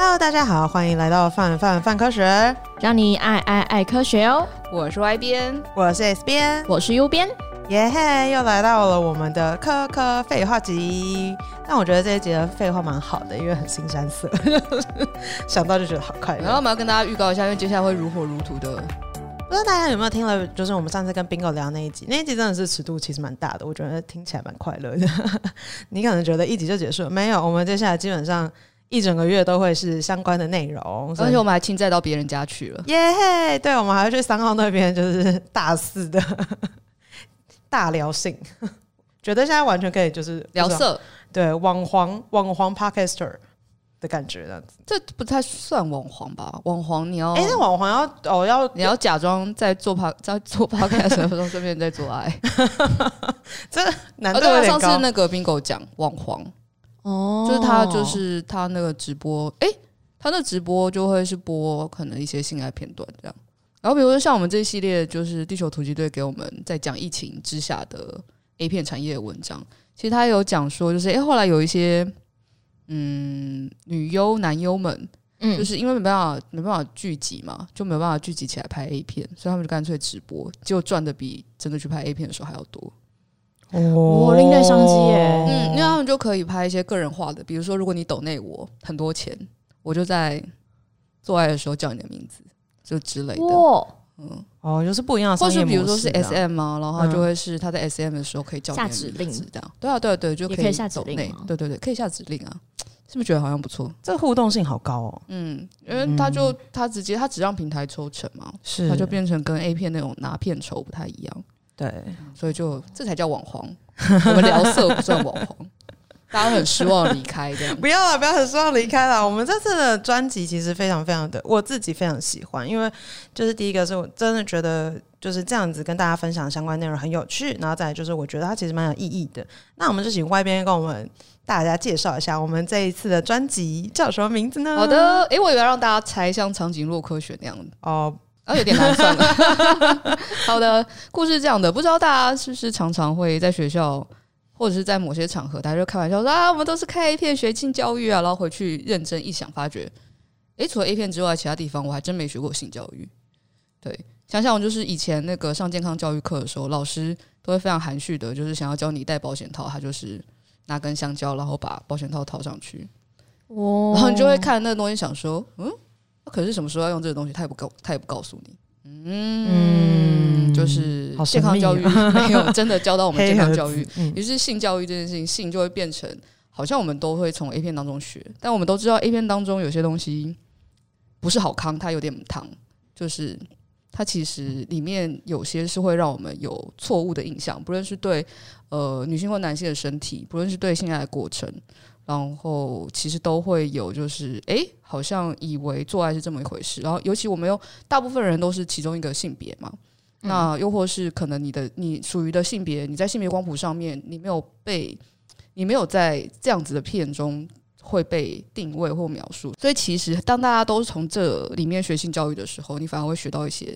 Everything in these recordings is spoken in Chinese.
Hello，大家好，欢迎来到范范范科学，让你爱爱爱科学哦。我是 Y 编，我是 S 编，我是 U 编，耶嘿，又来到了我们的科科废话集。但我觉得这一集的废话蛮好的，因为很新山色，想到就觉得好快乐。然后我们要跟大家预告一下，因为接下来会如火如荼的。不知道大家有没有听了，就是我们上次跟 Bingo 聊那一集，那一集真的是尺度其实蛮大的，我觉得听起来蛮快乐的。你可能觉得一集就结束了，没有，我们接下来基本上一整个月都会是相关的内容，而且我们还侵占到别人家去了，耶嘿！对，我们还要去三号那边，就是大肆的 大聊性，觉得现在完全可以就是聊色，对，网黄网黄 Podcaster。的感觉这样子，这不太算网黄吧？网黄你要哎，那网黄要哦要你要假装在做 Pod 在做 Podcast 的时候顺便在做爱，这难度有点高。上次那个 Bingo 讲网黄哦，就是他就是他那个直播，哎，他那直播就会是播可能一些性爱片段这样。然后比如说像我们这一系列就是地球突击队给我们在讲疫情之下的 A 片产业的文章，其实他有讲说就是哎后来有一些。嗯，女优男优们，嗯，就是因为没办法没办法聚集嘛，就没有办法聚集起来拍 A 片，所以他们就干脆直播，就赚的比真的去拍 A 片的时候还要多。哦，另类商机耶！嗯，因为他们就可以拍一些个人化的，比如说，如果你抖内我很多钱，我就在做爱的时候叫你的名字，就之类的。哇，嗯，哦，就是不一样的，或是比如说是 SM 啊，然后他就会是他在 SM 的时候可以叫下指令，这样。对啊，对啊对，就可以下指令。对对对，可以下指令啊。是不是觉得好像不错？这个互动性好高哦。嗯，因为他就他直接他只让平台抽成嘛，是他就变成跟 A 片那种拿片酬不太一样。对，所以就这才叫网红。我们聊色不算网红，大家很失望离开这样。不要了，不要很失望离开了。我们这次的专辑其实非常非常的，我自己非常喜欢，因为就是第一个是我真的觉得就是这样子跟大家分享相关内容很有趣，然后再来就是我觉得它其实蛮有意义的。那我们就请外边跟我们。大家介绍一下我们这一次的专辑叫什么名字呢？好的，诶、欸，我以为让大家猜像长颈鹿科学那样哦，然、啊、有点难算了。好的，故事是这样的，不知道大家是不是常常会在学校或者是在某些场合，大家就开玩笑说啊，我们都是看 A 片学性教育啊，然后回去认真一想，发觉，诶、欸，除了 A 片之外，其他地方我还真没学过性教育。对，想想就是以前那个上健康教育课的时候，老师都会非常含蓄的，就是想要教你戴保险套，他就是。拿根香蕉，然后把保险套套上去，哦，然后你就会看那个东西，想说，嗯，那可是什么时候要用这个东西？他也不告，他也不告诉你，嗯，就是健康教育 没有真的教到我们健康教育，于是性教育这件事情，性就会变成好像我们都会从 A 片当中学，但我们都知道 A 片当中有些东西不是好康，它有点糖，就是。它其实里面有些是会让我们有错误的印象，不论是对呃女性或男性的身体，不论是对性爱的过程，然后其实都会有，就是哎，好像以为做爱是这么一回事。然后尤其我们又大部分人都是其中一个性别嘛，嗯、那又或是可能你的你属于的性别，你在性别光谱上面你没有被你没有在这样子的片中会被定位或描述，所以其实当大家都是从这里面学性教育的时候，你反而会学到一些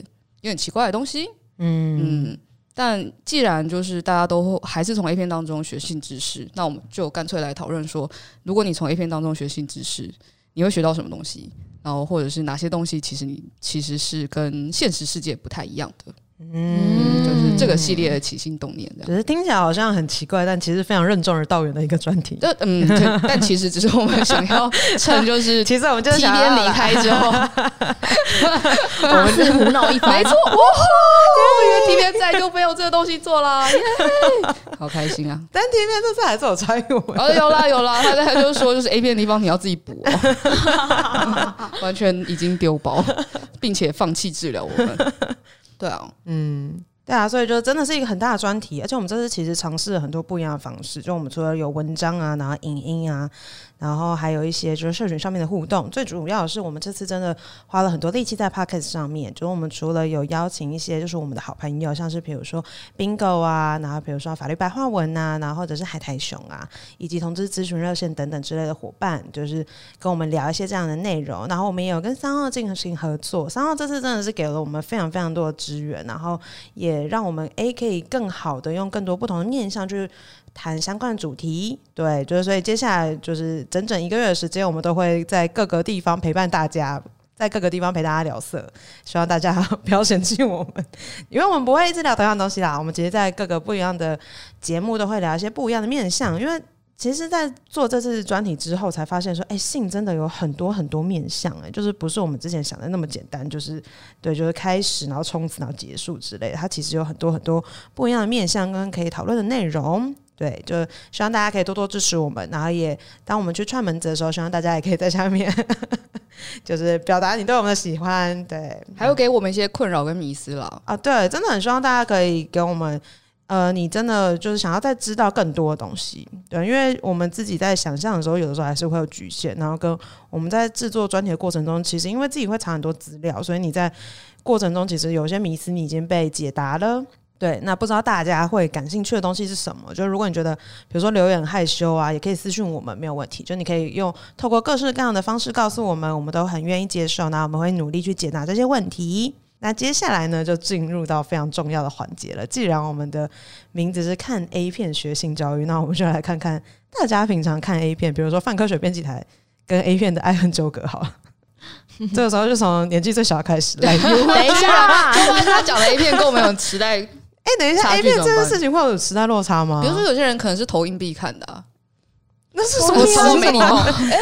有点奇怪的东西。嗯嗯，但既然就是大家都还是从 A 片当中学性知识，那我们就干脆来讨论说，如果你从 A 片当中学性知识，你会学到什么东西？然后或者是哪些东西其实你其实是跟现实世界不太一样的？嗯，就是这个系列的起心动念，这样。只是听起来好像很奇怪，但其实非常任重而道远的一个专题。嗯，但其实只是我们想要趁就是，其实我们就是想要离开之后，我们是胡闹一番。没错，哇，因为 T 片在就没有这个东西做了，耶，好开心啊！但 T 片这次还是有参与我们。哦，有啦有啦，他他就是说，就是 A 片的地方你要自己补，完全已经丢包，并且放弃治疗我们。对啊，嗯，对啊，所以就真的是一个很大的专题，而且我们这次其实尝试了很多不一样的方式，就我们除了有文章啊，然后影音啊。然后还有一些就是社群上面的互动，最主要的是我们这次真的花了很多力气在 p o c k e t 上面。就是我们除了有邀请一些就是我们的好朋友，像是比如说 Bingo 啊，然后比如说法律白话文啊，然后或者是海苔熊啊，以及同志咨询热线等等之类的伙伴，就是跟我们聊一些这样的内容。然后我们也有跟三号进行合作，三号这次真的是给了我们非常非常多的资源，然后也让我们 A 可以更好的用更多不同的面向，就是谈相关主题。对，就是所以接下来就是整整一个月的时间，我们都会在各个地方陪伴大家，在各个地方陪大家聊色。希望大家不要嫌弃我们，因为我们不会一直聊同样东西啦。我们其实，在各个不一样的节目都会聊一些不一样的面向，因为。其实，在做这次专题之后，才发现说，哎，性真的有很多很多面向，哎，就是不是我们之前想的那么简单，就是对，就是开始，然后冲刺，然后结束之类的。它其实有很多很多不一样的面向跟可以讨论的内容。对，就希望大家可以多多支持我们，然后也当我们去串门子的时候，希望大家也可以在下面，就是表达你对我们的喜欢。对，还有给我们一些困扰跟迷思了。啊，对，真的很希望大家可以给我们。呃，你真的就是想要再知道更多的东西，对，因为我们自己在想象的时候，有的时候还是会有局限，然后跟我们在制作专题的过程中，其实因为自己会查很多资料，所以你在过程中其实有些迷思你已经被解答了。对，那不知道大家会感兴趣的东西是什么？就如果你觉得，比如说留言害羞啊，也可以私信我们，没有问题。就你可以用透过各式各样的方式告诉我们，我们都很愿意接受，那我们会努力去解答这些问题。那接下来呢，就进入到非常重要的环节了。既然我们的名字是看 A 片学性教育，那我们就来看看大家平常看 A 片，比如说泛科学编辑台跟 A 片的爱恨纠葛。好了，这个时候就从年纪最小开始来。等一下，他讲的 A 片跟我们有时代，哎，等一下，A 片这件事情会有时代落差吗？比如说，有些人可能是投硬币看的，啊，那是什么时候？没礼貌。哎，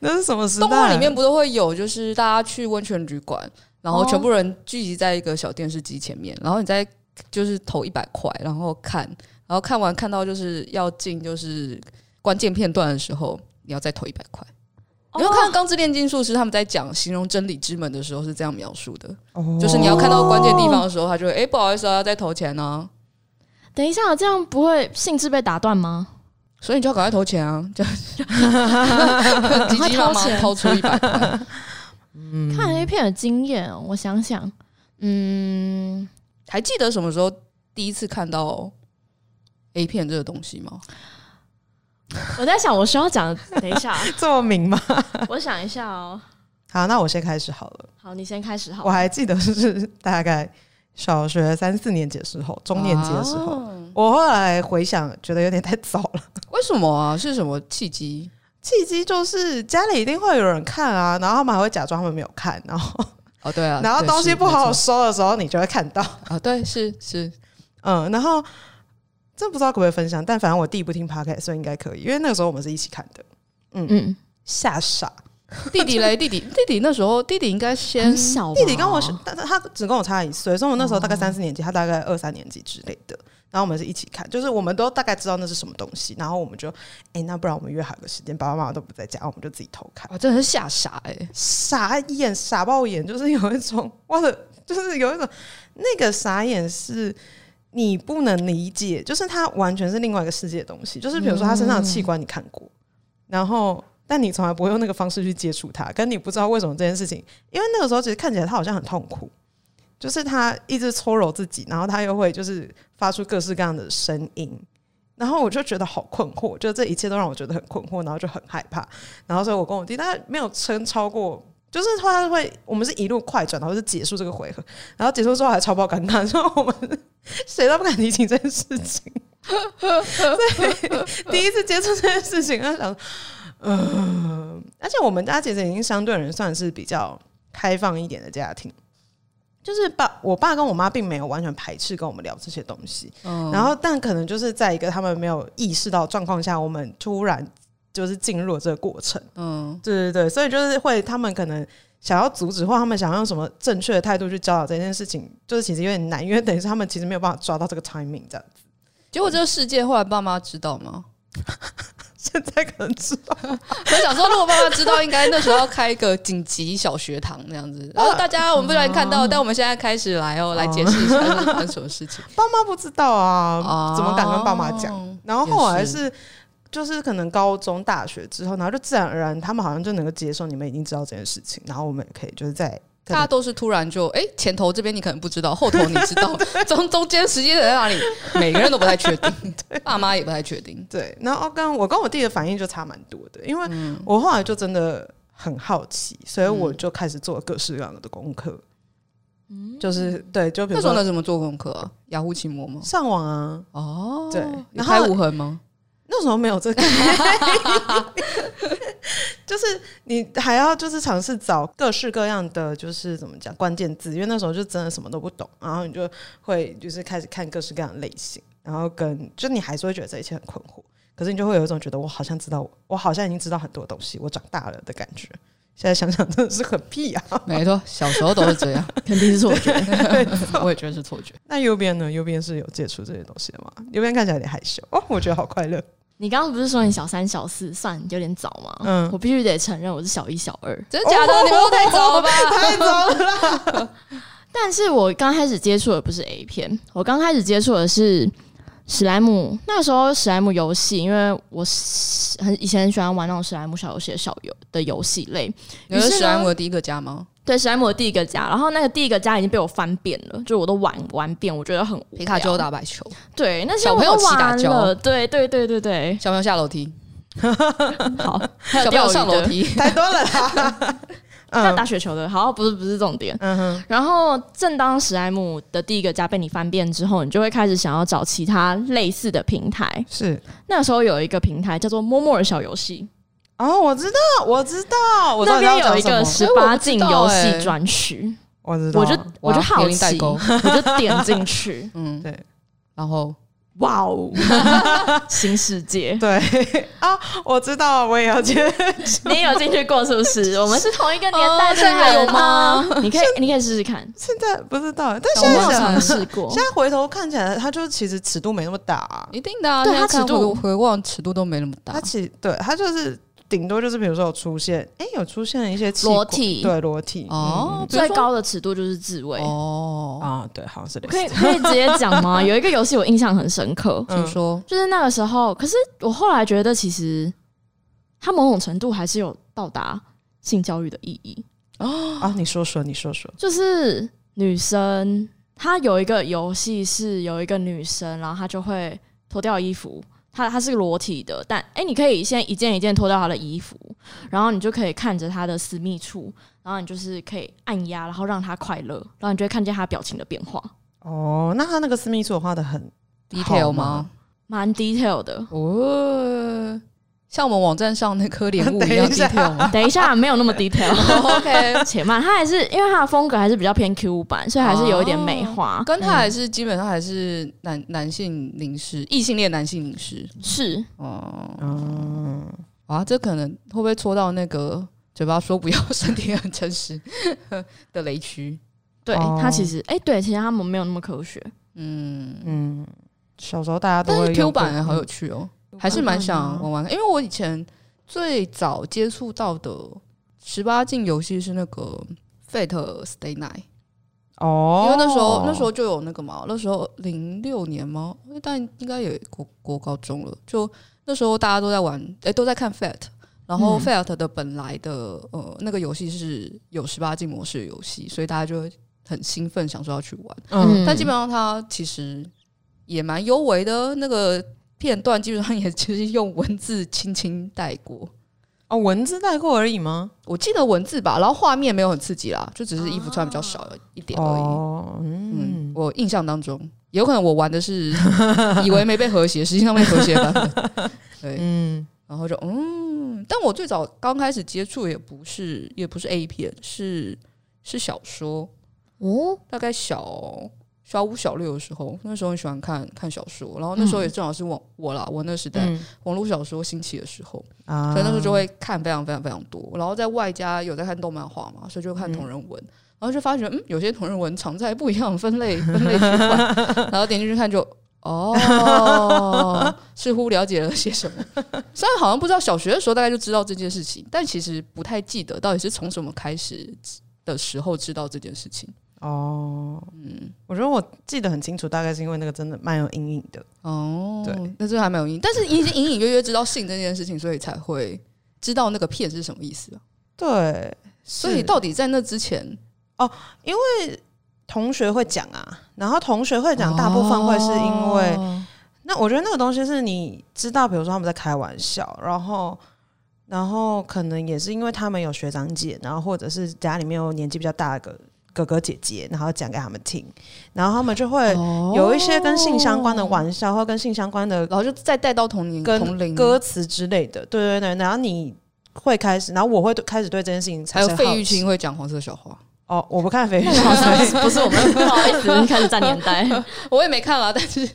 那是什么时代？动画里面不都会有，就是大家去温泉旅馆。然后全部人聚集在一个小电视机前面，然后你再就是投一百块，然后看，然后看完看到就是要进就是关键片段的时候，你要再投一百块。你要看《钢之炼金术师》他们在讲形容真理之门的时候是这样描述的，就是你要看到关键地方的时候，他就会哎不好意思啊，要再投钱呢。等一下，这样不会兴致被打断吗？所以你就要赶快投钱啊，这样急急忙忙掏出一百块。嗯、看 A 片的经验，我想想，嗯，还记得什么时候第一次看到 A 片这个东西吗？我在想，我需要讲，等一下，这么明吗？我想一下哦。好，那我先开始好了。好，你先开始好了。我还记得是大概小学三四年级的时候，中年级的时候。啊、我后来回想，觉得有点太早了。为什么啊？是什么契机？契机就是家里一定会有人看啊，然后他们还会假装他们没有看，然后哦对啊，然后东西不好好收的时候，你就会看到啊，对是是，嗯，然后这不知道可不可以分享，但反正我弟不听 Podcast，所以应该可以，因为那个时候我们是一起看的，嗯。嗯，吓傻。弟弟嘞，弟弟弟弟那时候弟弟应该先小，弟弟跟我，但他只跟我差一岁，所以我那时候大概三四年级，他大概二三年级之类的。然后我们是一起看，就是我们都大概知道那是什么东西，然后我们就，哎、欸，那不然我们约好个时间，爸爸妈妈都不在家，我们就自己偷看。哇，真的是吓傻哎、欸，傻眼，傻爆眼，就是有一种，哇的，就是有一种那个傻眼是你不能理解，就是它完全是另外一个世界的东西，就是比如说他身上的器官你看过，嗯、然后但你从来不会用那个方式去接触它，跟你不知道为什么这件事情，因为那个时候其实看起来他好像很痛苦。就是他一直搓揉自己，然后他又会就是发出各式各样的声音，然后我就觉得好困惑，就这一切都让我觉得很困惑，然后就很害怕，然后所以我跟我弟，他没有撑超过，就是他会，我们是一路快转，然后就结束这个回合，然后结束之后还超爆尴尬，说我们谁都不敢提起这件事情，所以第一次接触这件事情，他想，嗯，而且我们家其实已经相对人算是比较开放一点的家庭。就是爸，我爸跟我妈并没有完全排斥跟我们聊这些东西，嗯、然后但可能就是在一个他们没有意识到状况下，我们突然就是进入了这个过程，嗯，对对对，所以就是会他们可能想要阻止，或他们想要用什么正确的态度去教导这件事情，就是其实有点难，因为等于是他们其实没有办法抓到这个 timing 这样子。结果这个世界后来爸妈知道吗？现在可能知道，我想说，如果爸妈知道，应该那时候要开一个紧急小学堂那样子。然后大家，我们不小心看到，但我们现在开始来哦，来解释一下发生什么事情。爸妈不知道啊，怎么敢跟爸妈讲？然后后来是，就是可能高中、大学之后，然后就自然而然，他们好像就能够接受你们已经知道这件事情，然后我们也可以就是在。大家都是突然就哎、欸，前头这边你可能不知道，后头你知道，中中间时间在哪里，每个人都不太确定，对爸妈也不太确定。对，然后跟我跟我弟的反应就差蛮多的，因为我后来就真的很好奇，所以我就开始做各式各样的功课。嗯就是对，就比如说那时候能怎么做功课啊？雅虎奇摩吗？上网啊，哦，对你开无痕吗？那时候没有这个，就是你还要就是尝试找各式各样的就是怎么讲关键字，因为那时候就真的什么都不懂，然后你就会就是开始看各式各样的类型，然后跟就你还是会觉得这一切很困惑，可是你就会有一种觉得我好像知道我，我好像已经知道很多东西，我长大了的感觉。现在想想真的是很屁啊！没错，小时候都是这样，肯定是错觉。我也觉得是错觉。那右边呢？右边是有接触这些东西的吗？右边看起来有点害羞哦，我觉得好快乐。你刚刚不是说你小三小四算有点早吗？嗯，我必须得承认我是小一小二，真的假的？哦、你们都太早了吧？太早了啦！但是我刚开始接触的不是 A 片，我刚开始接触的是。史莱姆那时候，史莱姆游戏，因为我很以前很喜欢玩那种史莱姆小游戏的小游的游戏类。你是史莱姆的第一个家吗？对，史莱姆的第一个家。然后那个第一个家已经被我翻遍了，就我都玩玩遍，我觉得很无聊。皮卡丘打白球，对，那些小朋友骑打球，对对对对对，小朋友下楼梯，好，小朋友上楼梯，太多了啦。在打雪球的，好，不是不是重点。嗯哼。然后，正当史莱姆的第一个家被你翻遍之后，你就会开始想要找其他类似的平台。是。那个时候有一个平台叫做摸摸的小游戏。哦，我知道，我知道，我知道那边有一个十八禁游戏专区。我知道。我就我就好奇，我就点进去。嗯，对。然后。哇哦，新世界！对啊，我知道，我也要进。你也有进去过是不是？我们是同一个年代的人吗？你可以，你可以试试看。现在不知道，但现在尝试过。现在回头看起来，它就其实尺度没那么大，一定的。对，它尺度回望尺度都没那么大。它其对它就是。顶多就是比如说有出现，哎、欸，有出现一些裸体，对裸体。哦，嗯、最高的尺度就是自慰。哦。啊，对，好像是可以可以直接讲吗？有一个游戏我印象很深刻，听说就是那个时候，可是我后来觉得其实它某种程度还是有到达性教育的意义。哦啊，你说说，你说说，就是女生她有一个游戏是有一个女生，然后她就会脱掉衣服。它它是个裸体的，但哎、欸，你可以先一件一件脱掉他的衣服，然后你就可以看着他的私密处，然后你就是可以按压，然后让他快乐，然后你就会看见他表情的变化。哦，那他那个私密处画的很 detail 吗？蛮 detail 的哦。像我们网站上那颗莲雾 一样 detail 吗？等一下，没有那么 detail。OK，且慢，它还是因为它的风格还是比较偏 Q 版，所以还是有一点美化。哦、跟它还是基本上还是男男性凝视，异性恋男性凝视是哦。嗯，啊，这可能会不会戳到那个嘴巴说不要，身体很诚实 的雷区？对，它其实哎、欸，对，其实他们没有那么科学。嗯嗯，小时候大家都会但是 Q 版好有趣哦。还是蛮想玩玩，因为我以前最早接触到的十八禁游戏是那个《Fate Stay Night》哦，因为那时候那时候就有那个嘛，那时候零六年吗？但应该也国国高中了，就那时候大家都在玩，哎、欸，都在看《Fate》，然后《Fate》的本来的呃那个游戏是有十八禁模式的游戏，所以大家就很兴奋，想说要去玩。嗯，但基本上它其实也蛮幽微的那个。片段基本上也就是用文字轻轻带过哦，文字带过而已吗？我记得文字吧，然后画面没有很刺激啦，就只是衣服穿比较少一点而已。哦、嗯，嗯，我印象当中，有可能我玩的是 以为没被和谐，实际上被和谐了。对，嗯，然后就嗯，但我最早刚开始接触也不是也不是 A 片，是是小说哦，大概小。小五、小六的时候，那时候很喜欢看看小说，然后那时候也正好是网我啦，我那时代网络小说兴起的时候，所以那时候就会看非常非常非常多，然后在外加有在看动漫画嘛，所以就看同人文，然后就发觉嗯，有些同人文藏在不一样的分类分类区块，然后点进去看就哦，似乎了解了些什么，虽然好像不知道小学的时候大概就知道这件事情，但其实不太记得到底是从什么开始的时候知道这件事情。哦，嗯，我觉得我记得很清楚，大概是因为那个真的蛮有阴影的。哦，对，那这还蛮有阴影，但是已经隐隐约约知道性这件事情，所以才会知道那个骗是什么意思啊。对，所以到底在那之前，哦，因为同学会讲啊，然后同学会讲，大部分会是因为，哦、那我觉得那个东西是你知道，比如说他们在开玩笑，然后，然后可能也是因为他们有学长姐，然后或者是家里面有年纪比较大的。哥哥姐姐，然后讲给他们听，然后他们就会有一些跟性相关的玩笑，或跟性相关的，然后就再带到童年、跟同龄歌词之类的。对对对，然后你会开始，然后我会开始对这件事情产生好奇。还有费玉清会讲黄色小话。哦，我不看费玉清，不是我们不好意思，开始占年代，我也没看了，但是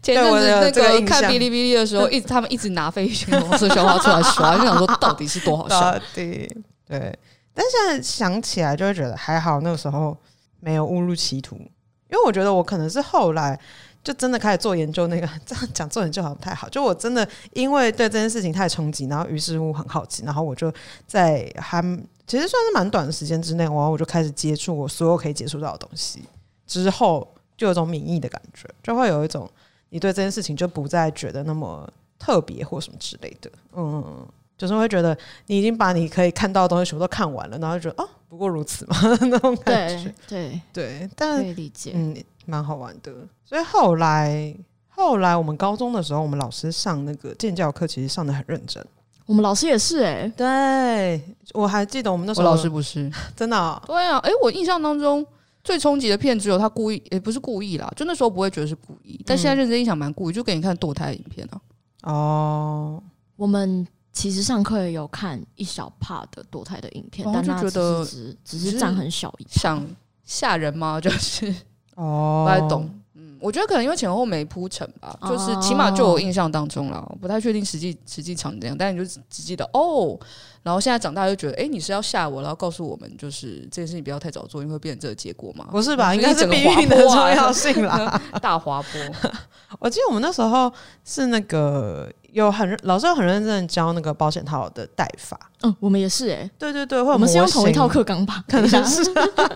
前阵子那个看哔哩哔哩的时候，一直他们一直拿费玉清黄色笑话出来刷，就想说到底是多好笑？到底对。但现在想起来就会觉得还好，那个时候没有误入歧途，因为我觉得我可能是后来就真的开始做研究。那个 这样讲做研究好不太好，就我真的因为对这件事情太冲击，然后于是乎很好奇，然后我就在还其实算是蛮短的时间之内，然后我就开始接触我所有可以接触到的东西，之后就有种免疫的感觉，就会有一种你对这件事情就不再觉得那么特别或什么之类的，嗯。就是会觉得你已经把你可以看到的东西全部都看完了，然后就觉得哦，不过如此嘛 那种感觉。对对对，但可以理解，嗯，蛮好玩的。所以后来后来我们高中的时候，我们老师上那个建教课，其实上的很认真。我们老师也是哎、欸，对，我还记得我们那时候老师不是 真的、哦。对啊，哎、欸，我印象当中最冲击的片只有他故意，也不是故意啦，就那时候不会觉得是故意，但现在认真印象蛮故意，就给你看堕胎的影片啊。哦，我们。其实上课也有看一小 part 的堕胎的影片，但就觉得只只是占很小一，想吓人吗？就是哦，不太懂。嗯，我觉得可能因为前后没铺陈吧，就是起码就我印象当中了，不太确定实际实际长怎样，但你就只记得哦。然后现在长大就觉得，哎，你是要吓我，然后告诉我们，就是这件事情不要太早做，因为会变成这个结果嘛？不是吧？应该是避孕的重要性啦，大滑坡。我记得我们那时候是那个。有很老师有很认真的教那个保险套的戴法，嗯，我们也是哎、欸，对对对，我们是用同一套课纲吧，可能是，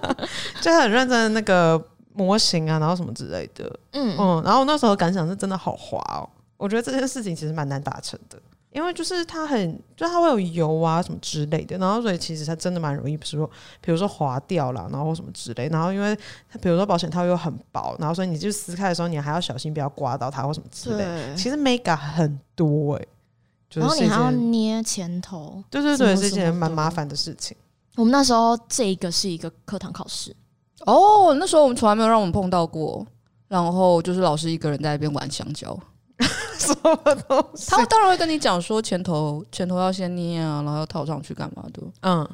就很认真的那个模型啊，然后什么之类的，嗯。嗯，然后那时候感想是真的好滑哦，我觉得这件事情其实蛮难达成的。因为就是它很，就它会有油啊什么之类的，然后所以其实它真的蛮容易，比如说比如说滑掉了，然后什么之类，然后因为它比如说保险套又很薄，然后所以你就撕开的时候，你还要小心不要刮到它或什么之类。对。其实 mega 很多哎、欸，就是、然后你还要捏前头，对对对，是一件蛮麻烦的事情。我们那时候这一个是一个课堂考试哦，那时候我们从来没有让我们碰到过，然后就是老师一个人在那边玩香蕉。什么东西？他当然会跟你讲说前头前头要先捏啊，然后要套上去干嘛的。嗯，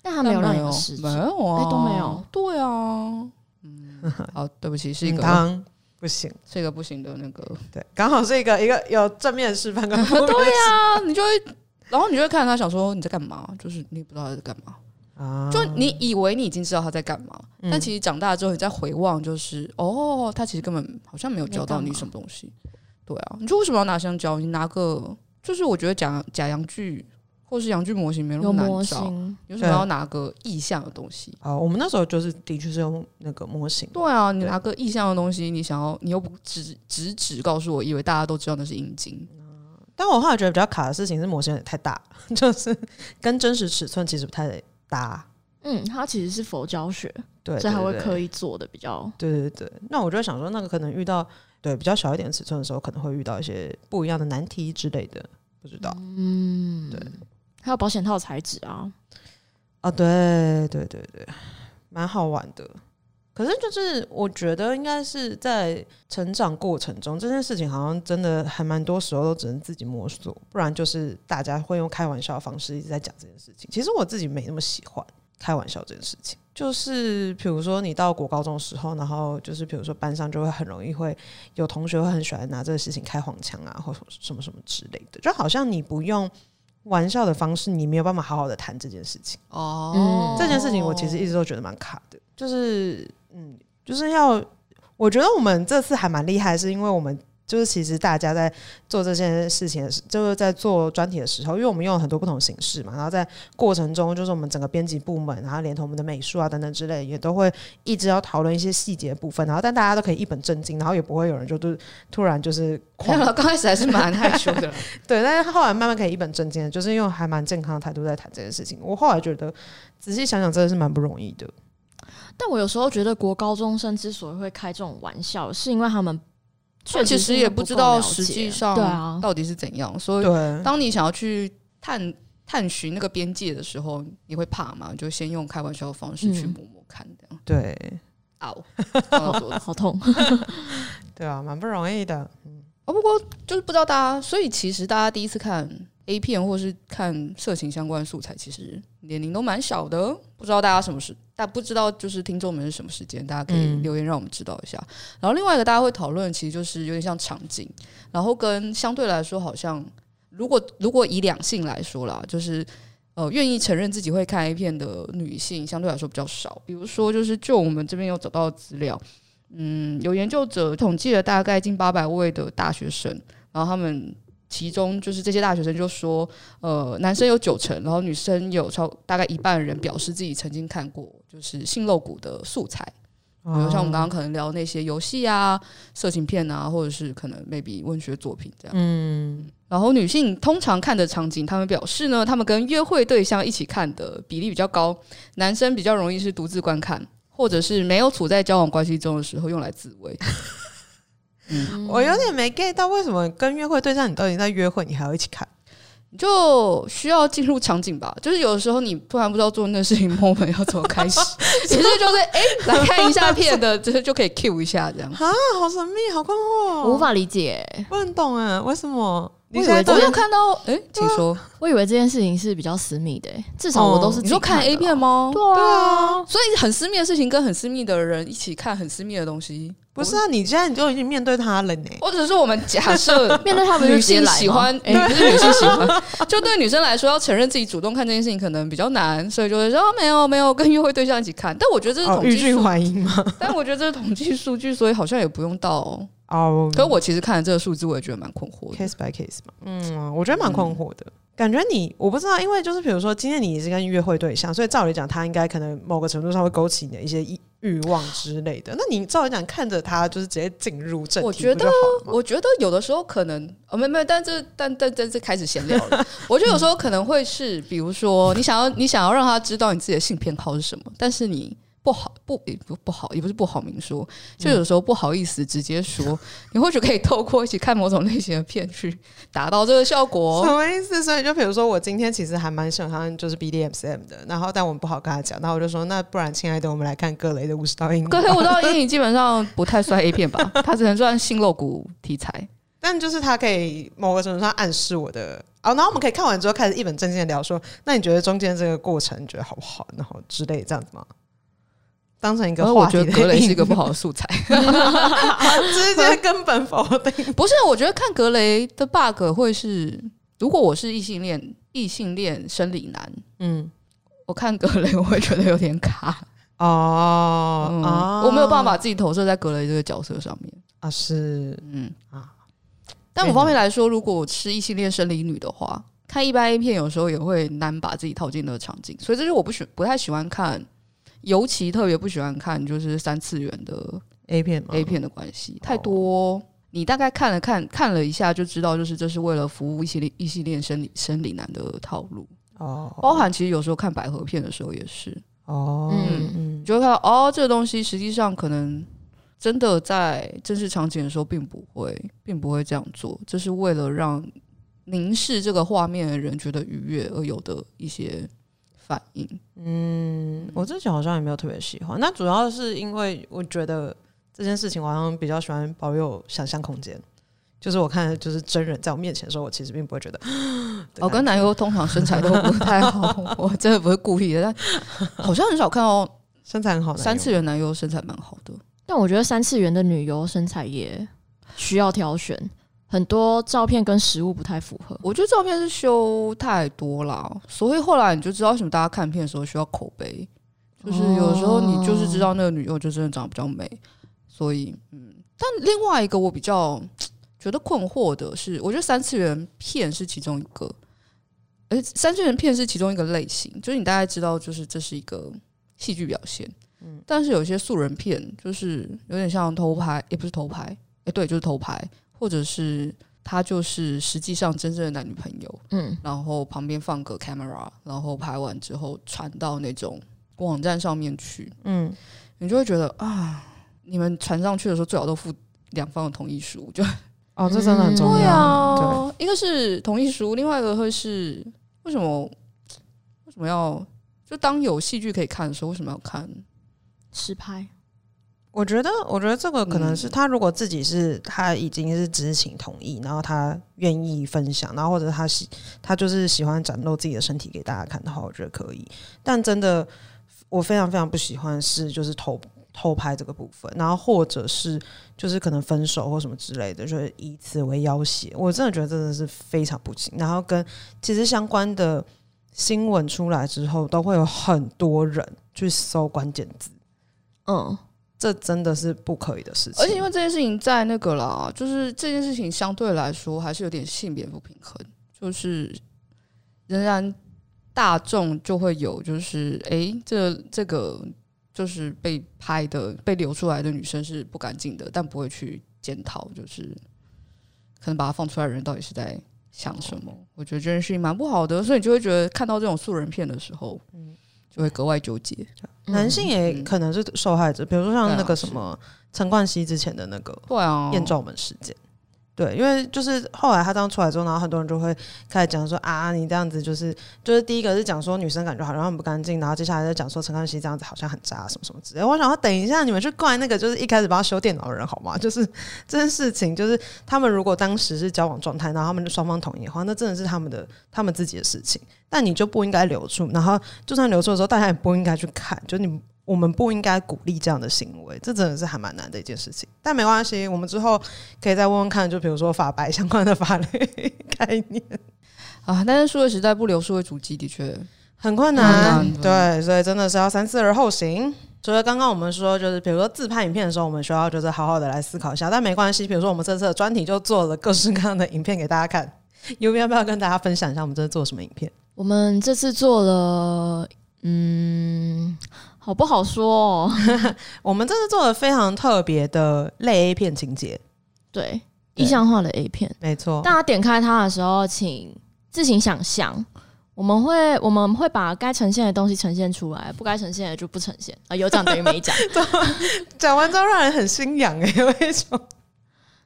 但他没有让你试，没有啊，欸、都没有。对啊，嗯，好，对不起，是一个不行，这个不行的那个。对，刚好是一个一个有正面示范跟 对啊，你就会，然后你就会看他想说你在干嘛，就是你不知道他在干嘛啊，就你以为你已经知道他在干嘛，嗯、但其实长大之后你再回望，就是哦，他其实根本好像没有教到你什么东西。对啊，你说为什么要拿香蕉？你拿个，就是我觉得假假阳具或是阳具模型没那么难找，有什么要拿个意象的东西？啊，我们那时候就是的确是用那个模型。对啊，你拿个意象的东西，你想要，你又不直直指告诉我，以为大家都知道那是阴茎。但我后来觉得比较卡的事情是模型有点太大，就是跟真实尺寸其实不太搭。嗯，它其实是佛教学，对，所以还会刻意做的比较。对对对，那我就想说，那个可能遇到。对，比较小一点尺寸的时候，可能会遇到一些不一样的难题之类的，不知道。嗯，对，还有保险套材质啊，啊，对对对对，蛮好玩的。可是就是我觉得应该是在成长过程中，这件事情好像真的还蛮多时候都只能自己摸索，不然就是大家会用开玩笑的方式一直在讲这件事情。其实我自己没那么喜欢开玩笑这件事情。就是比如说你到国高中的时候，然后就是比如说班上就会很容易会有同学会很喜欢拿这个事情开黄腔啊，或什么什么之类的，就好像你不用玩笑的方式，你没有办法好好的谈这件事情。哦，这件事情我其实一直都觉得蛮卡的，就是嗯，就是要我觉得我们这次还蛮厉害，是因为我们。就是其实大家在做这件事情的时，就是在做专题的时候，因为我们用了很多不同形式嘛，然后在过程中，就是我们整个编辑部门，然后连同我们的美术啊等等之类，也都会一直要讨论一些细节部分，然后但大家都可以一本正经，然后也不会有人就是突然就是狂，刚开始还是蛮害羞的，对，但是后来慢慢可以一本正经的，就是用还蛮健康的态度在谈这件事情。我后来觉得仔细想想，真的是蛮不容易的。但我有时候觉得国高中生之所以会开这种玩笑，是因为他们。确其实也不知道实际上到底是怎样，所以当你想要去探探寻那个边界的时候，你会怕吗？就先用开玩笑的方式去摸摸看，这样。对，嗷，好痛。对啊，蛮不容易的。嗯，哦，不过就是不知道大家，所以其实大家第一次看 A 片或是看色情相关素材，其实年龄都蛮小的。不知道大家什么时，但不知道就是听众们是什么时间，大家可以留言让我们知道一下。嗯、然后另外一个大家会讨论，其实就是有点像场景，然后跟相对来说，好像如果如果以两性来说啦，就是呃愿意承认自己会看 A 片的女性，相对来说比较少。比如说，就是就我们这边有找到资料，嗯，有研究者统计了大概近八百位的大学生，然后他们。其中就是这些大学生就说，呃，男生有九成，然后女生有超大概一半人表示自己曾经看过，就是性露骨的素材，比如像我们刚刚可能聊那些游戏啊、色情片啊，或者是可能 maybe 文学作品这样。嗯，然后女性通常看的场景，他们表示呢，他们跟约会对象一起看的比例比较高，男生比较容易是独自观看，或者是没有处在交往关系中的时候用来自慰。嗯，我有点没 get 到，为什么跟约会对象，你都已经在约会，你还要一起看？你就需要进入场景吧。就是有的时候你突然不知道做那事情，moment 要怎么开始，其实就是哎、欸，来看一下片的，就是就可以 cue 一下这样。啊，好神秘，好困惑，我无法理解，不能懂哎，为什么？我以为我有看到，哎、欸，请说，我以为这件事情是比较私密的，至少我都是、哦、你说看 A 片吗？对啊，所以很私密的事情跟很私密的人一起看很私密的东西。不是啊，你现在你就已经面对他了呢。或者是我们假设 面对他们，女性喜欢，哎、欸，不是女性喜欢，就对女生来说，要承认自己主动看这件事情可能比较难，所以就会说、哦、没有没有跟约会对象一起看。但我觉得这是统计数据，但我觉得这是统计数据，所以好像也不用到哦。哦，可是我其实看了这个数字，我也觉得蛮困惑的，case by case 嘛。嗯，我觉得蛮困惑的。嗯感觉你我不知道，因为就是比如说今天你也是跟约会对象，所以照理讲他应该可能某个程度上会勾起你的一些欲欲望之类的。那你照理讲看着他就是直接进入正题，我觉得我觉得有的时候可能哦没没，但这但但但这开始闲聊了。我觉得有时候可能会是，比如说你想要你想要让他知道你自己的性偏好是什么，但是你。不好不也不不好，也不是不好明说，就有时候不好意思直接说。嗯、你或许可以透过一起看某种类型的片去达到这个效果。什么意思？所以就比如说，我今天其实还蛮喜欢就是 BDSM 的，然后但我们不好跟他讲，然后我就说，那不然亲爱的，我们来看各类的五十道阴影。格雷五十道阴影基本上不太算 A 片吧，它只能算性露骨题材。但就是它可以某个程度上暗示我的哦，然后我们可以看完之后开始一本正经的聊说，那你觉得中间这个过程你觉得好不好？然后之类这样子吗？当成一个话题，我觉得格雷是一个不好的素材，直接根本否定。不是，我觉得看格雷的 bug 会是，如果我是异性恋，异性恋生理男，嗯，我看格雷我会觉得有点卡。哦，嗯哦，我没有办法把自己投射在格雷这个角色上面。啊，是，嗯。啊。但某方面来说，如果我是异性恋生理女的话，看一般 A 片有时候也会难把自己套进那个场景，所以这是我不喜不太喜欢看。尤其特别不喜欢看就是三次元的 A 片，A 片的关系太多，你大概看了看看了一下就知道，就是这是为了服务一系列一系列生理生理男的套路。哦。包含其实有时候看百合片的时候也是。哦，嗯。嗯，就会看到哦，这个东西实际上可能真的在正式场景的时候并不会，并不会这样做，这是为了让凝视这个画面的人觉得愉悦而有的一些。反应，嗯，我自己好像也没有特别喜欢，那主要是因为我觉得这件事情，我好像比较喜欢保有想象空间。就是我看，就是真人在我面前的时候，我其实并不会觉得。我跟男优通常身材都不太好，我真的不是故意的，但好像很少看到 身材很好的三次元男优身材蛮好的。但我觉得三次元的女优身材也需要挑选。很多照片跟实物不太符合，我觉得照片是修太多了，所以后来你就知道为什么大家看片的时候需要口碑，就是有时候你就是知道那个女优就真的长得比较美，所以嗯，但另外一个我比较觉得困惑的是，我觉得三次元片是其中一个，而三次元片是其中一个类型，就是你大概知道就是这是一个戏剧表现，嗯，但是有些素人片就是有点像偷拍，也不是偷拍，哎，对，就是偷拍。或者是他就是实际上真正的男女朋友，嗯，然后旁边放个 camera，然后拍完之后传到那种网站上面去，嗯，你就会觉得啊，你们传上去的时候最好都附两方的同意书，就哦，这真的很重要，嗯、对啊，对，一个是同意书，另外一个会是为什么为什么要就当有戏剧可以看的时候，为什么要看实拍。我觉得，我觉得这个可能是他如果自己是他已经是知情同意，然后他愿意分享，然后或者他喜他就是喜欢展露自己的身体给大家看的话，我觉得可以。但真的，我非常非常不喜欢是就是偷偷拍这个部分，然后或者是就是可能分手或什么之类的，就是以此为要挟。我真的觉得真的是非常不行。然后跟其实相关的新闻出来之后，都会有很多人去搜关键字，嗯。这真的是不可以的事情，而且因为这件事情在那个啦，就是这件事情相对来说还是有点性别不平衡，就是仍然大众就会有，就是哎，这这个就是被拍的、被流出来的女生是不干净的，但不会去检讨，就是可能把它放出来的人到底是在想什么？我觉得这件事情蛮不好的，所以你就会觉得看到这种素人片的时候，就会格外纠结，男性也可能是受害者，比如说像那个什么陈冠希之前的那个对啊。艳照门事件。对，因为就是后来他这样出来之后，然后很多人就会开始讲说啊，你这样子就是就是第一个是讲说女生感觉好像很不干净，然后接下来再讲说陈冠希这样子好像很渣什么什么之类。我想要等一下你们去怪那个就是一开始帮他修电脑的人好吗？就是这件事情，就是他们如果当时是交往状态，然后他们就双方同意的话，那真的是他们的他们自己的事情，但你就不应该流出，然后就算流出的时候，大家也不应该去看，就你。我们不应该鼓励这样的行为，这真的是还蛮难的一件事情。但没关系，我们之后可以再问问看，就比如说法白相关的法律概念啊。但是数位时代不留数位主机的确很困难，嗯、对，所以真的是要三思而后行。除了刚刚我们说，就是比如说自拍影片的时候，我们需要就是好好的来思考一下。但没关系，比如说我们这次的专题就做了各式各样的影片给大家看，有没有要不要跟大家分享一下我们这次做什么影片？我们这次做了，嗯。好不好说哦？我们这次做了非常特别的类 A 片情节，对，意象化的 A 片，没错。大家点开它的时候，请自行想象。我们会我们会把该呈现的东西呈现出来，不该呈现的就不呈现啊。有讲等于没讲，讲完之后让人很心痒哎，为什么？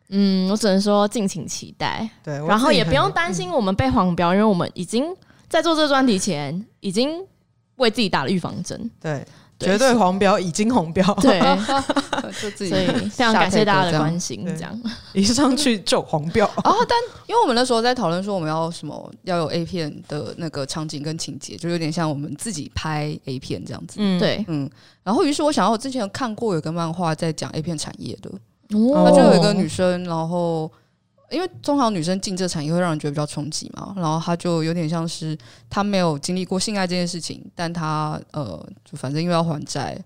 嗯，我只能说敬请期待。对，然后也不用担心我们被黄标，因为我们已经在做这个专题前已经为自己打了预防针。对。绝对黄标，已经红标。对，所以非常感谢大家的关心。这样 一上去就黄标。哦，但因为我们那时候在讨论说，我们要什么要有 A 片的那个场景跟情节，就有点像我们自己拍 A 片这样子。嗯，对，嗯。然后于是我想到，我之前看过有个漫画在讲 A 片产业的，那就有一个女生，然后。因为通常女生进这产业会让人觉得比较冲击嘛，然后她就有点像是她没有经历过性爱这件事情，但她呃，就反正因为要还债，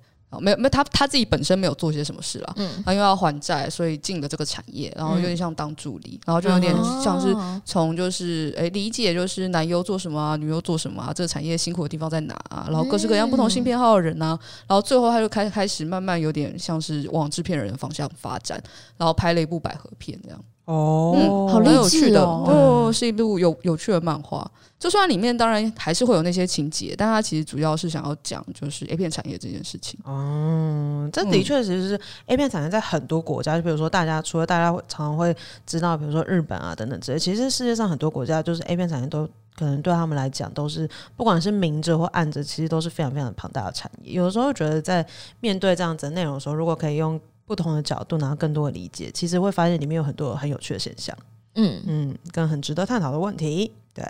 没有没有她她自己本身没有做些什么事了，嗯，她因为要还债，所以进了这个产业，然后有点像当助理，然后就有点像是从就是诶、欸、理解就是男优做什么啊，女优做什么啊，这个产业辛苦的地方在哪啊，然后各式各样不同性偏好的人啊，然后最后她就开开始慢慢有点像是往制片人的方向发展，然后拍了一部百合片这样。哦、嗯，好有趣的哦，是一部有有趣的漫画。就算里面当然还是会有那些情节，但它其实主要是想要讲就是 A 片产业这件事情。哦，这的确其实是 A 片产业在很多国家，就比如说大家除了大家常常会知道，比如说日本啊等等之类，其实世界上很多国家就是 A 片产业都可能对他们来讲都是不管是明着或暗着，其实都是非常非常庞大的产业。有的时候觉得在面对这样子的内容的时候，如果可以用。不同的角度，然后更多的理解，其实会发现里面有很多很有趣的现象，嗯嗯，跟很值得探讨的问题。对，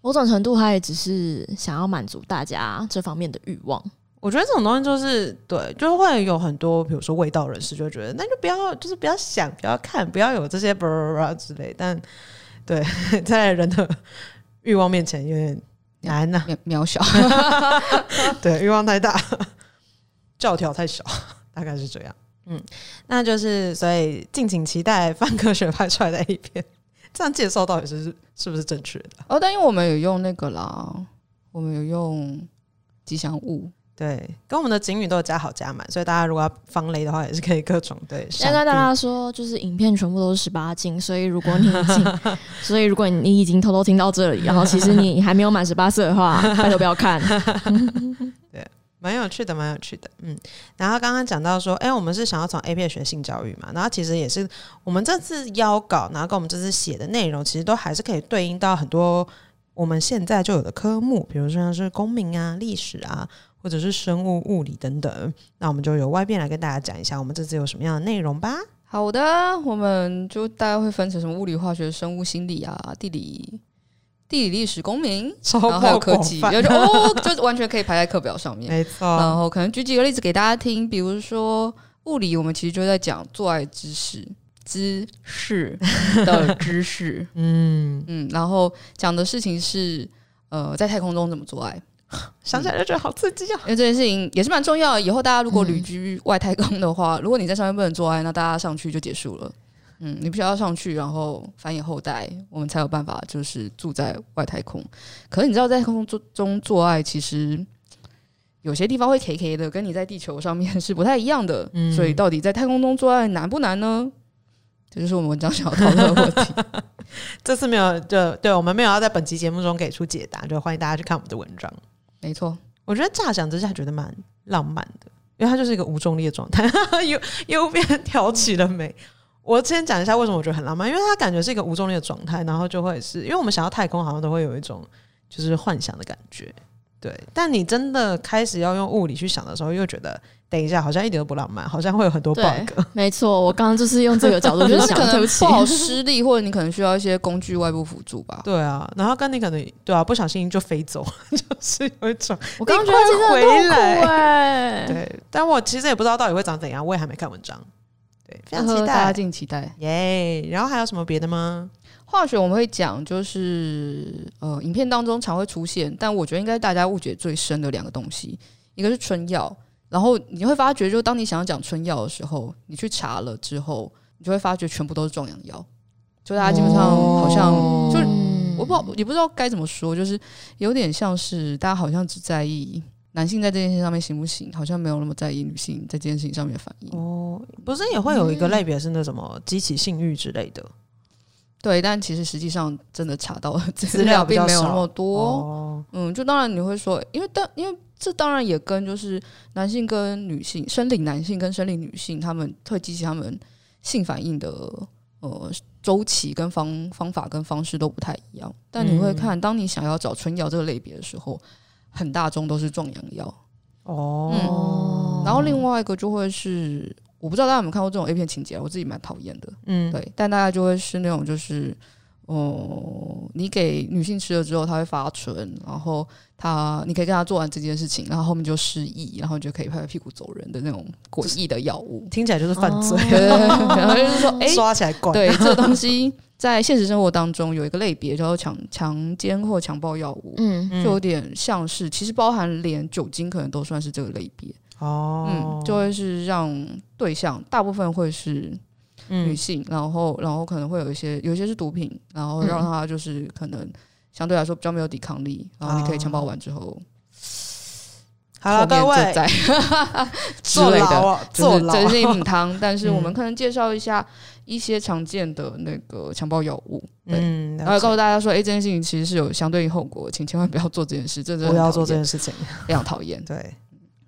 某种程度，他也只是想要满足大家这方面的欲望。我觉得这种东西就是对，就会有很多，比如说味道人士就觉得，那就不要，就是不要想，不要看，不要有这些之类。但对，在人的欲望面前有点难呐，渺小。对，欲望太大，教条太小，大概是这样。嗯，那就是所以敬请期待范科学拍出来的 A 片，这样介绍到底是是不是正确的？哦，但因为我们有用那个啦，我们有用吉祥物，对，跟我们的警语都有加好加满，所以大家如果要防雷的话，也是可以各种对。现在大家说，就是影片全部都是十八禁，所以如果你已经，所以如果你已经偷偷听到这里，然后其实你还没有满十八岁的话，拜托不要看。蛮有趣的，蛮有趣的，嗯。然后刚刚讲到说，哎、我们是想要从 A 片学性教育嘛？然后其实也是我们这次邀稿，然后跟我们这次写的内容，其实都还是可以对应到很多我们现在就有的科目，比如说像是公民啊、历史啊，或者是生物、物理等等。那我们就由外边来跟大家讲一下，我们这次有什么样的内容吧。好的，我们就大概会分成什么物理、化学、生物、心理啊、地理、地理、历史、公民，然后还有科技，就哦，就完全可以排在课表上面。没错。然后可能举几个例子给大家听，比如说物理，我们其实就在讲做爱知识、知识的知识。嗯嗯，然后讲的事情是呃，在太空中怎么做爱。想起来就觉得好刺激啊！因为这件事情也是蛮重要的。以后大家如果旅居外太空的话，嗯、如果你在上面不能做爱，那大家上去就结束了。嗯，你必须要上去，然后繁衍后代，我们才有办法就是住在外太空。可是你知道，在太空中做爱，其实有些地方会 K K 的，跟你在地球上面 是不太一样的。嗯、所以到底在太空中做爱难不难呢？这就是我们文章想要讨论的问题。这次没有，就对我们没有要在本期节目中给出解答，就欢迎大家去看我们的文章。没错，我觉得乍想之下觉得蛮浪漫的，因为它就是一个无重力的状态，右右边挑起了美。我先讲一下为什么我觉得很浪漫，因为它感觉是一个无重力的状态，然后就会是因为我们想到太空，好像都会有一种就是幻想的感觉。对，但你真的开始要用物理去想的时候，又觉得等一下好像一点都不浪漫，好像会有很多 bug。没错，我刚刚就是用这个角度去想，对不起，不好施力，或者你可能需要一些工具外部辅助吧。对啊，然后跟你可能对啊，不小心就飞走，就是有一种我刚刚觉得回来，对，但我其实也不知道到底会长怎样，我也还没看文章。对，非常期待，大家敬期待耶。Yeah, 然后还有什么别的吗？化学我们会讲，就是呃，影片当中常会出现，但我觉得应该大家误解最深的两个东西，一个是春药，然后你会发觉，就当你想要讲春药的时候，你去查了之后，你就会发觉全部都是壮阳药，就大家基本上好像、哦、就我不知道，也不知道该怎么说，就是有点像是大家好像只在意男性在这件事情上面行不行，好像没有那么在意女性在这件事情上面的反应。哦，不是也会有一个类别是那什么激起性欲之类的。对，但其实实际上真的查到的资料并没有那么多。哦、嗯，就当然你会说，因为当因为这当然也跟就是男性跟女性生理男性跟生理女性他们会激起他们性反应的呃周期跟方方法跟方式都不太一样。但你会看，当你想要找春药这个类别的时候，很大宗都是壮阳药。哦、嗯，然后另外一个就会是。我不知道大家有没有看过这种 A 片情节，我自己蛮讨厌的。嗯，对，但大家就会是那种，就是哦，你给女性吃了之后，她会发春，然后她你可以跟她做完这件事情，然后后面就失忆，然后你就可以拍拍屁股走人的那种诡异的药物，听起来就是犯罪。对，然后就是说，哎，抓起来管。对，这个东西在现实生活当中有一个类别叫做强强奸或强暴药物，嗯，就有点像是，其实包含连酒精可能都算是这个类别。哦，嗯，就会是让对象大部分会是女性，嗯、然后然后可能会有一些有一些是毒品，然后让他就是可能相对来说比较没有抵抗力，嗯、然后你可以强暴完之后，好了，各位 之类的，就是这是一 母汤，但是我们可能介绍一下一些常见的那个强暴药物，嗯，然后告诉大家说，哎，这件事情其实是有相对应后果，请千万不要做这件事，真的不要做这件事情，非常讨厌，对。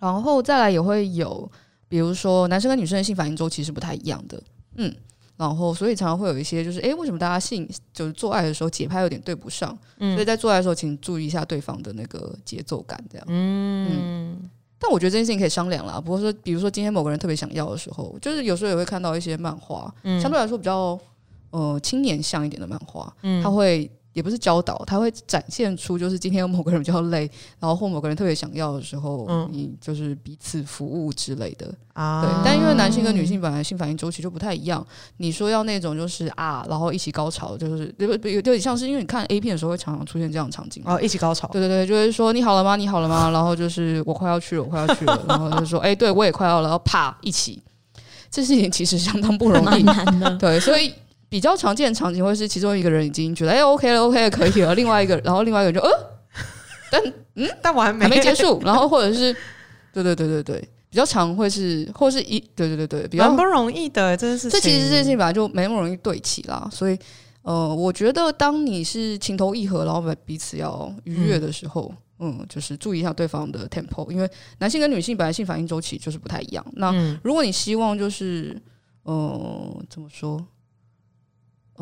然后再来也会有，比如说男生跟女生的性反应周期是不太一样的，嗯，然后所以常常会有一些就是，哎，为什么大家性就是做爱的时候节拍有点对不上？嗯，所以在做爱的时候，请注意一下对方的那个节奏感，这样，嗯，嗯。但我觉得这件事情可以商量啦，不过说，比如说今天某个人特别想要的时候，就是有时候也会看到一些漫画，嗯，相对来说比较呃青年向一点的漫画，嗯，他会。也不是教导，他会展现出就是今天有某个人比较累，然后或某个人特别想要的时候，嗯，你就是彼此服务之类的啊。对，但因为男性跟女性本来性反应周期就不太一样，你说要那种就是啊，然后一起高潮，就是有有有点像是因为你看 A 片的时候会常常出现这样的场景哦，一起高潮。对对对，就是说你好了吗？你好了吗？然后就是我快要去了，我快要去了，然后就说哎、欸，对我也快要了，然后啪一起，这事情其实相当不容易，对，所以。比较常见的场景会是其中一个人已经觉得哎、欸、OK 了 OK 了可以了，另外一个然后另外一个人就呃，但嗯？但我还没还没 结束，然后或者是对对对对对，比较常会是或是一对对对对比较不容易的，这是这其实这件事情本来就没那么容易对齐啦，所以呃我觉得当你是情投意合，然后彼此要愉悦的时候，嗯，嗯就是注意一下对方的 tempo，因为男性跟女性本来性反应周期就是不太一样。那如果你希望就是呃怎么说？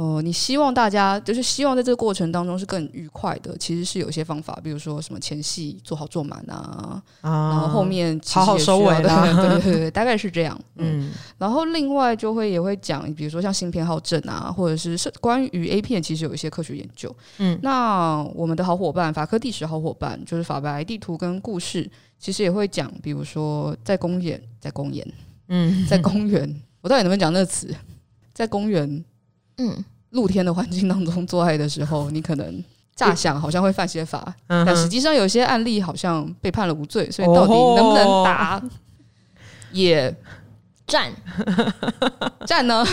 呃，你希望大家就是希望在这个过程当中是更愉快的，其实是有一些方法，比如说什么前戏做好做满啊，啊然后后面好好收尾啦，对对对，对，大概是这样。嗯，嗯然后另外就会也会讲，比如说像性偏好症啊，或者是是关于 A 片，其实有一些科学研究。嗯，那我们的好伙伴法科第十好伙伴就是法白地图跟故事，其实也会讲，比如说在公园，在公园，嗯，在公园，我到底能不能讲那个词？在公园。嗯，露天的环境当中做爱的时候，你可能乍想好像会犯些法，嗯、但实际上有些案例好像被判了无罪，所以到底能不能打、哦、也战 战呢？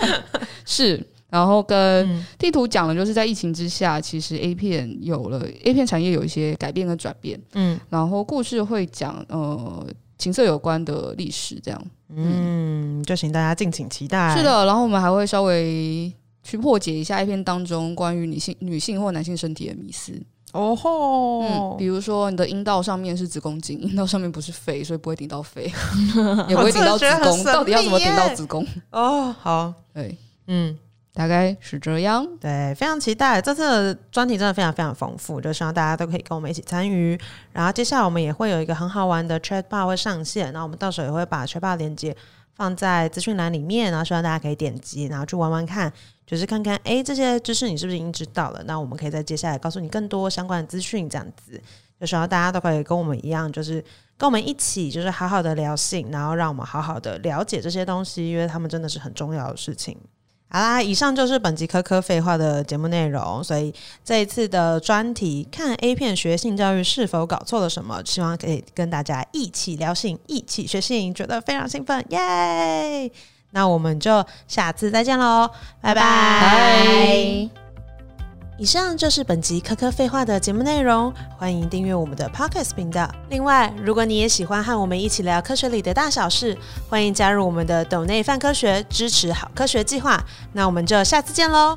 是，然后跟地图讲的就是在疫情之下，其实 A 片有了 A 片产业有一些改变跟转变。嗯，然后故事会讲呃情色有关的历史，这样。嗯，就请大家敬请期待。是的，然后我们还会稍微去破解一下一篇当中关于女性、女性或男性身体的迷思。哦吼，嗯，比如说你的阴道上面是子宫颈，阴道上面不是肺，所以不会顶到肺，也不会顶到子宫。到底要怎么顶到子宫？哦，好，对，嗯。大概是这样，对，非常期待这次的专题真的非常非常丰富，就希望大家都可以跟我们一起参与。然后接下来我们也会有一个很好玩的 chat bar 会上线，那我们到时候也会把 chat bar 连接放在资讯栏里面，然后希望大家可以点击，然后去玩玩看，就是看看哎这些知识你是不是已经知道了？那我们可以在接下来告诉你更多相关的资讯，这样子就希望大家都可以跟我们一样，就是跟我们一起，就是好好的聊性，然后让我们好好的了解这些东西，因为他们真的是很重要的事情。好啦，以上就是本集科科废话的节目内容。所以这一次的专题，看 A 片学性教育是否搞错了什么？希望可以跟大家一起聊性，一起学性，觉得非常兴奋，耶！那我们就下次再见喽，拜拜。以上就是本集科科废话的节目内容，欢迎订阅我们的 Podcast 频道。另外，如果你也喜欢和我们一起聊科学里的大小事，欢迎加入我们的斗内泛科学支持好科学计划。那我们就下次见喽。